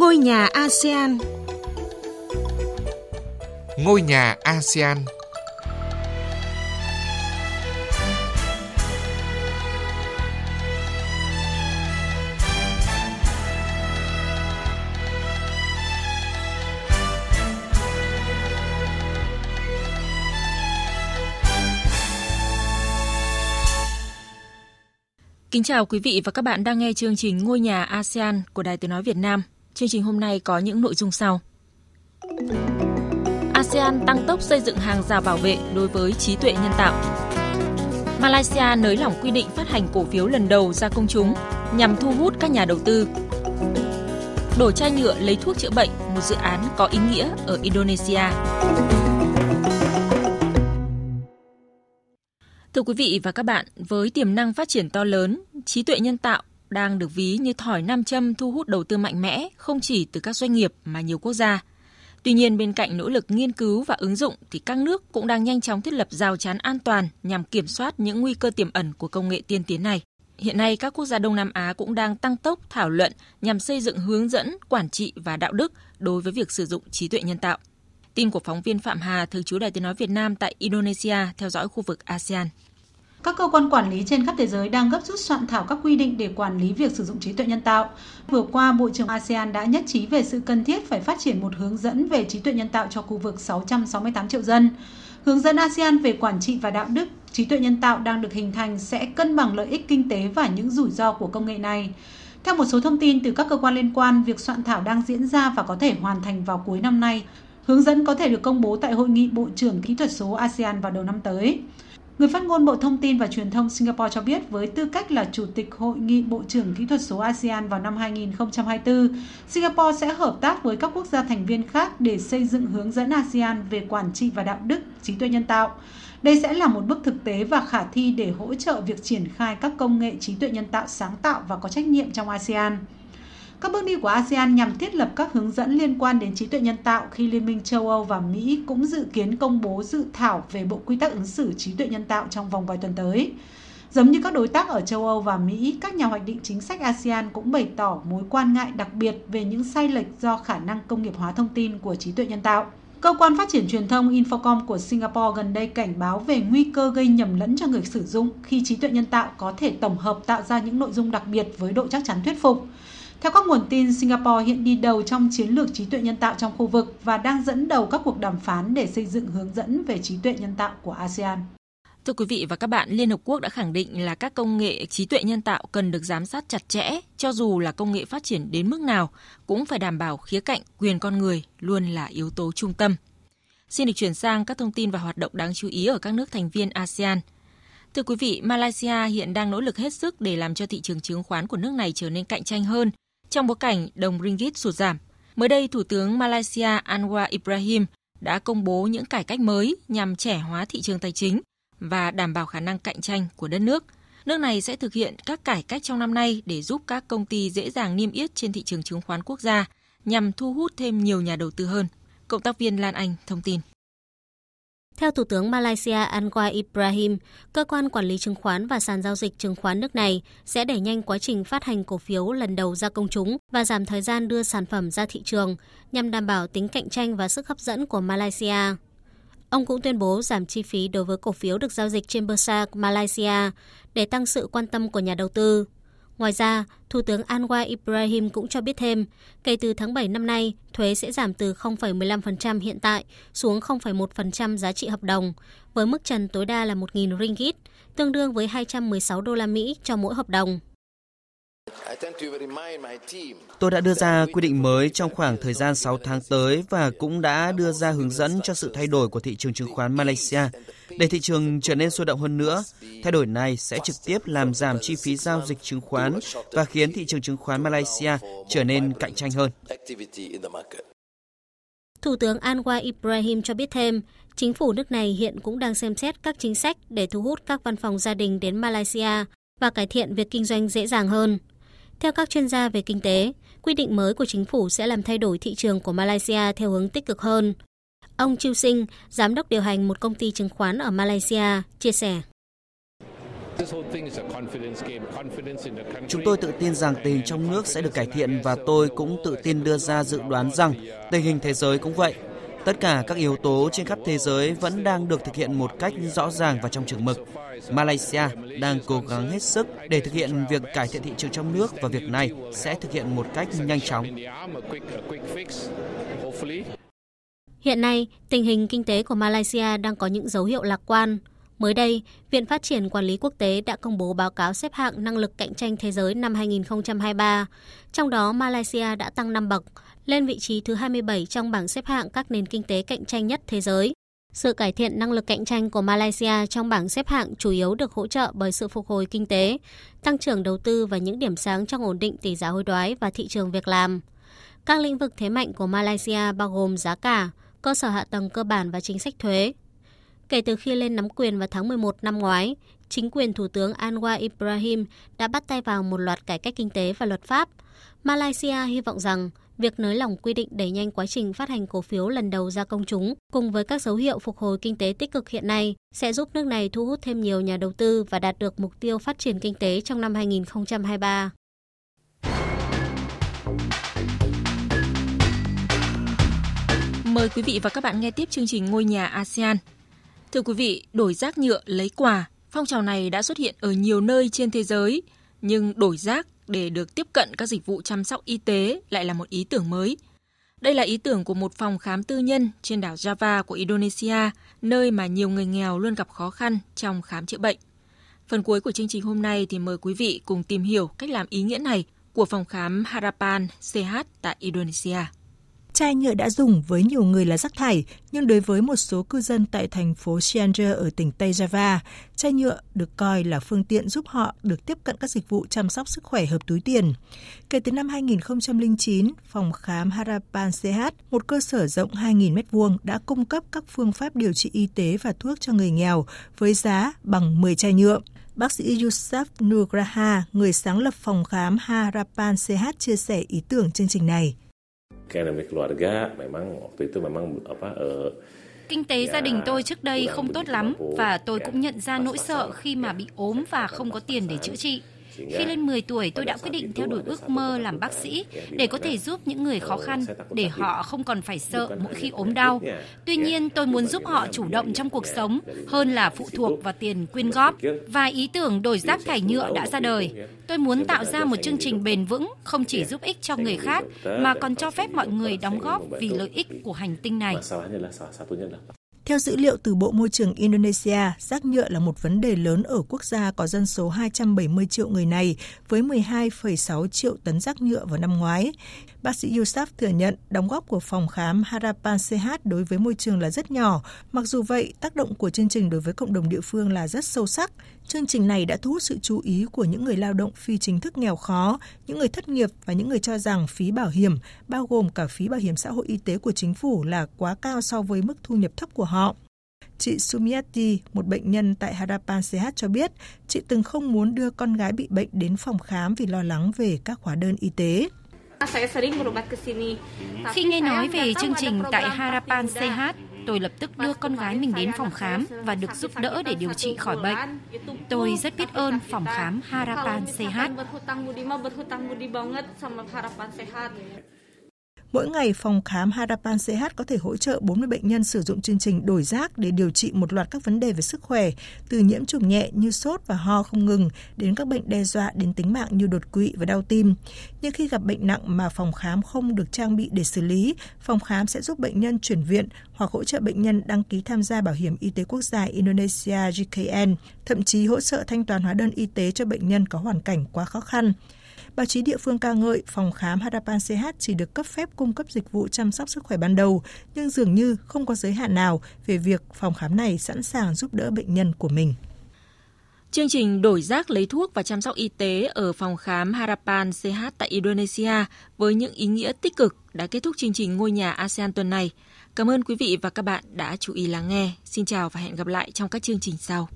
Ngôi nhà ASEAN Ngôi nhà ASEAN Kính chào quý vị và các bạn đang nghe chương trình Ngôi nhà ASEAN của Đài Tiếng Nói Việt Nam. Chương trình hôm nay có những nội dung sau. ASEAN tăng tốc xây dựng hàng rào bảo vệ đối với trí tuệ nhân tạo. Malaysia nới lỏng quy định phát hành cổ phiếu lần đầu ra công chúng nhằm thu hút các nhà đầu tư. Đổ chai nhựa lấy thuốc chữa bệnh, một dự án có ý nghĩa ở Indonesia. Thưa quý vị và các bạn, với tiềm năng phát triển to lớn, trí tuệ nhân tạo đang được ví như thỏi nam châm thu hút đầu tư mạnh mẽ không chỉ từ các doanh nghiệp mà nhiều quốc gia. Tuy nhiên bên cạnh nỗ lực nghiên cứu và ứng dụng thì các nước cũng đang nhanh chóng thiết lập rào chắn an toàn nhằm kiểm soát những nguy cơ tiềm ẩn của công nghệ tiên tiến này. Hiện nay các quốc gia Đông Nam Á cũng đang tăng tốc thảo luận nhằm xây dựng hướng dẫn, quản trị và đạo đức đối với việc sử dụng trí tuệ nhân tạo. Tin của phóng viên Phạm Hà, thường trú Đài Tiếng Nói Việt Nam tại Indonesia theo dõi khu vực ASEAN. Các cơ quan quản lý trên khắp thế giới đang gấp rút soạn thảo các quy định để quản lý việc sử dụng trí tuệ nhân tạo. Vừa qua, Bộ trưởng ASEAN đã nhất trí về sự cần thiết phải phát triển một hướng dẫn về trí tuệ nhân tạo cho khu vực 668 triệu dân. Hướng dẫn ASEAN về quản trị và đạo đức trí tuệ nhân tạo đang được hình thành sẽ cân bằng lợi ích kinh tế và những rủi ro của công nghệ này. Theo một số thông tin từ các cơ quan liên quan, việc soạn thảo đang diễn ra và có thể hoàn thành vào cuối năm nay. Hướng dẫn có thể được công bố tại Hội nghị Bộ trưởng Kỹ thuật số ASEAN vào đầu năm tới. Người phát ngôn Bộ Thông tin và Truyền thông Singapore cho biết với tư cách là Chủ tịch Hội nghị Bộ trưởng Kỹ thuật số ASEAN vào năm 2024, Singapore sẽ hợp tác với các quốc gia thành viên khác để xây dựng hướng dẫn ASEAN về quản trị và đạo đức trí tuệ nhân tạo. Đây sẽ là một bước thực tế và khả thi để hỗ trợ việc triển khai các công nghệ trí tuệ nhân tạo sáng tạo và có trách nhiệm trong ASEAN. Các bước đi của ASEAN nhằm thiết lập các hướng dẫn liên quan đến trí tuệ nhân tạo khi Liên minh châu Âu và Mỹ cũng dự kiến công bố dự thảo về bộ quy tắc ứng xử trí tuệ nhân tạo trong vòng vài tuần tới. Giống như các đối tác ở châu Âu và Mỹ, các nhà hoạch định chính sách ASEAN cũng bày tỏ mối quan ngại đặc biệt về những sai lệch do khả năng công nghiệp hóa thông tin của trí tuệ nhân tạo. Cơ quan phát triển truyền thông Infocom của Singapore gần đây cảnh báo về nguy cơ gây nhầm lẫn cho người sử dụng khi trí tuệ nhân tạo có thể tổng hợp tạo ra những nội dung đặc biệt với độ chắc chắn thuyết phục. Theo các nguồn tin, Singapore hiện đi đầu trong chiến lược trí tuệ nhân tạo trong khu vực và đang dẫn đầu các cuộc đàm phán để xây dựng hướng dẫn về trí tuệ nhân tạo của ASEAN. Thưa quý vị và các bạn, Liên Hợp Quốc đã khẳng định là các công nghệ trí tuệ nhân tạo cần được giám sát chặt chẽ, cho dù là công nghệ phát triển đến mức nào, cũng phải đảm bảo khía cạnh quyền con người luôn là yếu tố trung tâm. Xin được chuyển sang các thông tin và hoạt động đáng chú ý ở các nước thành viên ASEAN. Thưa quý vị, Malaysia hiện đang nỗ lực hết sức để làm cho thị trường chứng khoán của nước này trở nên cạnh tranh hơn trong bối cảnh đồng ringgit sụt giảm. Mới đây, Thủ tướng Malaysia Anwar Ibrahim đã công bố những cải cách mới nhằm trẻ hóa thị trường tài chính và đảm bảo khả năng cạnh tranh của đất nước. Nước này sẽ thực hiện các cải cách trong năm nay để giúp các công ty dễ dàng niêm yết trên thị trường chứng khoán quốc gia nhằm thu hút thêm nhiều nhà đầu tư hơn. Cộng tác viên Lan Anh thông tin. Theo Thủ tướng Malaysia Anwar Ibrahim, cơ quan quản lý chứng khoán và sàn giao dịch chứng khoán nước này sẽ đẩy nhanh quá trình phát hành cổ phiếu lần đầu ra công chúng và giảm thời gian đưa sản phẩm ra thị trường nhằm đảm bảo tính cạnh tranh và sức hấp dẫn của Malaysia. Ông cũng tuyên bố giảm chi phí đối với cổ phiếu được giao dịch trên Bursa Malaysia để tăng sự quan tâm của nhà đầu tư. Ngoài ra, Thủ tướng Anwar Ibrahim cũng cho biết thêm, kể từ tháng 7 năm nay, thuế sẽ giảm từ 0,15% hiện tại xuống 0,1% giá trị hợp đồng, với mức trần tối đa là 1.000 ringgit, tương đương với 216 đô la Mỹ cho mỗi hợp đồng. Tôi đã đưa ra quy định mới trong khoảng thời gian 6 tháng tới và cũng đã đưa ra hướng dẫn cho sự thay đổi của thị trường chứng khoán Malaysia để thị trường trở nên sôi động hơn nữa. Thay đổi này sẽ trực tiếp làm giảm chi phí giao dịch chứng khoán và khiến thị trường chứng khoán Malaysia trở nên cạnh tranh hơn. Thủ tướng Anwar Ibrahim cho biết thêm, chính phủ nước này hiện cũng đang xem xét các chính sách để thu hút các văn phòng gia đình đến Malaysia và cải thiện việc kinh doanh dễ dàng hơn. Theo các chuyên gia về kinh tế, quy định mới của chính phủ sẽ làm thay đổi thị trường của Malaysia theo hướng tích cực hơn. Ông Chiu Sinh, giám đốc điều hành một công ty chứng khoán ở Malaysia, chia sẻ. Chúng tôi tự tin rằng tình hình trong nước sẽ được cải thiện và tôi cũng tự tin đưa ra dự đoán rằng tình hình thế giới cũng vậy. Tất cả các yếu tố trên khắp thế giới vẫn đang được thực hiện một cách rõ ràng và trong trường mực. Malaysia đang cố gắng hết sức để thực hiện việc cải thiện thị trường trong nước và việc này sẽ thực hiện một cách nhanh chóng. Hiện nay, tình hình kinh tế của Malaysia đang có những dấu hiệu lạc quan. Mới đây, Viện Phát triển Quản lý Quốc tế đã công bố báo cáo xếp hạng năng lực cạnh tranh thế giới năm 2023. Trong đó, Malaysia đã tăng 5 bậc, lên vị trí thứ 27 trong bảng xếp hạng các nền kinh tế cạnh tranh nhất thế giới. Sự cải thiện năng lực cạnh tranh của Malaysia trong bảng xếp hạng chủ yếu được hỗ trợ bởi sự phục hồi kinh tế, tăng trưởng đầu tư và những điểm sáng trong ổn định tỷ giá hối đoái và thị trường việc làm. Các lĩnh vực thế mạnh của Malaysia bao gồm giá cả, cơ sở hạ tầng cơ bản và chính sách thuế. Kể từ khi lên nắm quyền vào tháng 11 năm ngoái, chính quyền Thủ tướng Anwar Ibrahim đã bắt tay vào một loạt cải cách kinh tế và luật pháp. Malaysia hy vọng rằng việc nới lỏng quy định đẩy nhanh quá trình phát hành cổ phiếu lần đầu ra công chúng cùng với các dấu hiệu phục hồi kinh tế tích cực hiện nay sẽ giúp nước này thu hút thêm nhiều nhà đầu tư và đạt được mục tiêu phát triển kinh tế trong năm 2023. Mời quý vị và các bạn nghe tiếp chương trình Ngôi nhà ASEAN. Thưa quý vị, đổi rác nhựa lấy quà, phong trào này đã xuất hiện ở nhiều nơi trên thế giới, nhưng đổi rác để được tiếp cận các dịch vụ chăm sóc y tế lại là một ý tưởng mới. Đây là ý tưởng của một phòng khám tư nhân trên đảo Java của Indonesia, nơi mà nhiều người nghèo luôn gặp khó khăn trong khám chữa bệnh. Phần cuối của chương trình hôm nay thì mời quý vị cùng tìm hiểu cách làm ý nghĩa này của phòng khám Harapan CH tại Indonesia. Chai nhựa đã dùng với nhiều người là rác thải, nhưng đối với một số cư dân tại thành phố Cianjur ở tỉnh Tây Java, chai nhựa được coi là phương tiện giúp họ được tiếp cận các dịch vụ chăm sóc sức khỏe hợp túi tiền. Kể từ năm 2009, phòng khám Harapan CH, một cơ sở rộng 2.000 m2 đã cung cấp các phương pháp điều trị y tế và thuốc cho người nghèo với giá bằng 10 chai nhựa. Bác sĩ Yusuf Nugraha, người sáng lập phòng khám Harapan CH chia sẻ ý tưởng chương trình này ekonomi keluarga memang waktu itu memang apa uh, Kinh tế gia đình tôi trước đây không tốt lắm và tôi cũng nhận ra nỗi sợ khi mà bị ốm và không có tiền để chữa trị. Khi lên 10 tuổi, tôi đã quyết định theo đuổi ước mơ làm bác sĩ để có thể giúp những người khó khăn, để họ không còn phải sợ mỗi khi ốm đau. Tuy nhiên, tôi muốn giúp họ chủ động trong cuộc sống hơn là phụ thuộc vào tiền quyên góp. Và ý tưởng đổi rác thải nhựa đã ra đời. Tôi muốn tạo ra một chương trình bền vững, không chỉ giúp ích cho người khác, mà còn cho phép mọi người đóng góp vì lợi ích của hành tinh này. Theo dữ liệu từ Bộ Môi trường Indonesia, rác nhựa là một vấn đề lớn ở quốc gia có dân số 270 triệu người này với 12,6 triệu tấn rác nhựa vào năm ngoái. Bác sĩ Yusuf thừa nhận đóng góp của phòng khám Harapan CH đối với môi trường là rất nhỏ. Mặc dù vậy, tác động của chương trình đối với cộng đồng địa phương là rất sâu sắc. Chương trình này đã thu hút sự chú ý của những người lao động phi chính thức nghèo khó, những người thất nghiệp và những người cho rằng phí bảo hiểm, bao gồm cả phí bảo hiểm xã hội y tế của chính phủ là quá cao so với mức thu nhập thấp của họ. Chị Sumiati, một bệnh nhân tại Harapan CH cho biết, chị từng không muốn đưa con gái bị bệnh đến phòng khám vì lo lắng về các hóa đơn y tế. Khi nghe nói về chương trình tại Harapan CH, tôi lập tức đưa con gái mình đến phòng khám và được giúp đỡ để điều trị khỏi bệnh. Tôi rất biết ơn phòng khám Harapan CH. Mỗi ngày, phòng khám Harapan CH có thể hỗ trợ 40 bệnh nhân sử dụng chương trình đổi rác để điều trị một loạt các vấn đề về sức khỏe, từ nhiễm trùng nhẹ như sốt và ho không ngừng đến các bệnh đe dọa đến tính mạng như đột quỵ và đau tim. Nhưng khi gặp bệnh nặng mà phòng khám không được trang bị để xử lý, phòng khám sẽ giúp bệnh nhân chuyển viện hoặc hỗ trợ bệnh nhân đăng ký tham gia Bảo hiểm Y tế Quốc gia Indonesia GKN, thậm chí hỗ trợ thanh toán hóa đơn y tế cho bệnh nhân có hoàn cảnh quá khó khăn. Báo chí địa phương ca ngợi phòng khám Harapan CH chỉ được cấp phép cung cấp dịch vụ chăm sóc sức khỏe ban đầu, nhưng dường như không có giới hạn nào về việc phòng khám này sẵn sàng giúp đỡ bệnh nhân của mình. Chương trình đổi rác lấy thuốc và chăm sóc y tế ở phòng khám Harapan CH tại Indonesia với những ý nghĩa tích cực đã kết thúc chương trình Ngôi nhà ASEAN tuần này. Cảm ơn quý vị và các bạn đã chú ý lắng nghe. Xin chào và hẹn gặp lại trong các chương trình sau.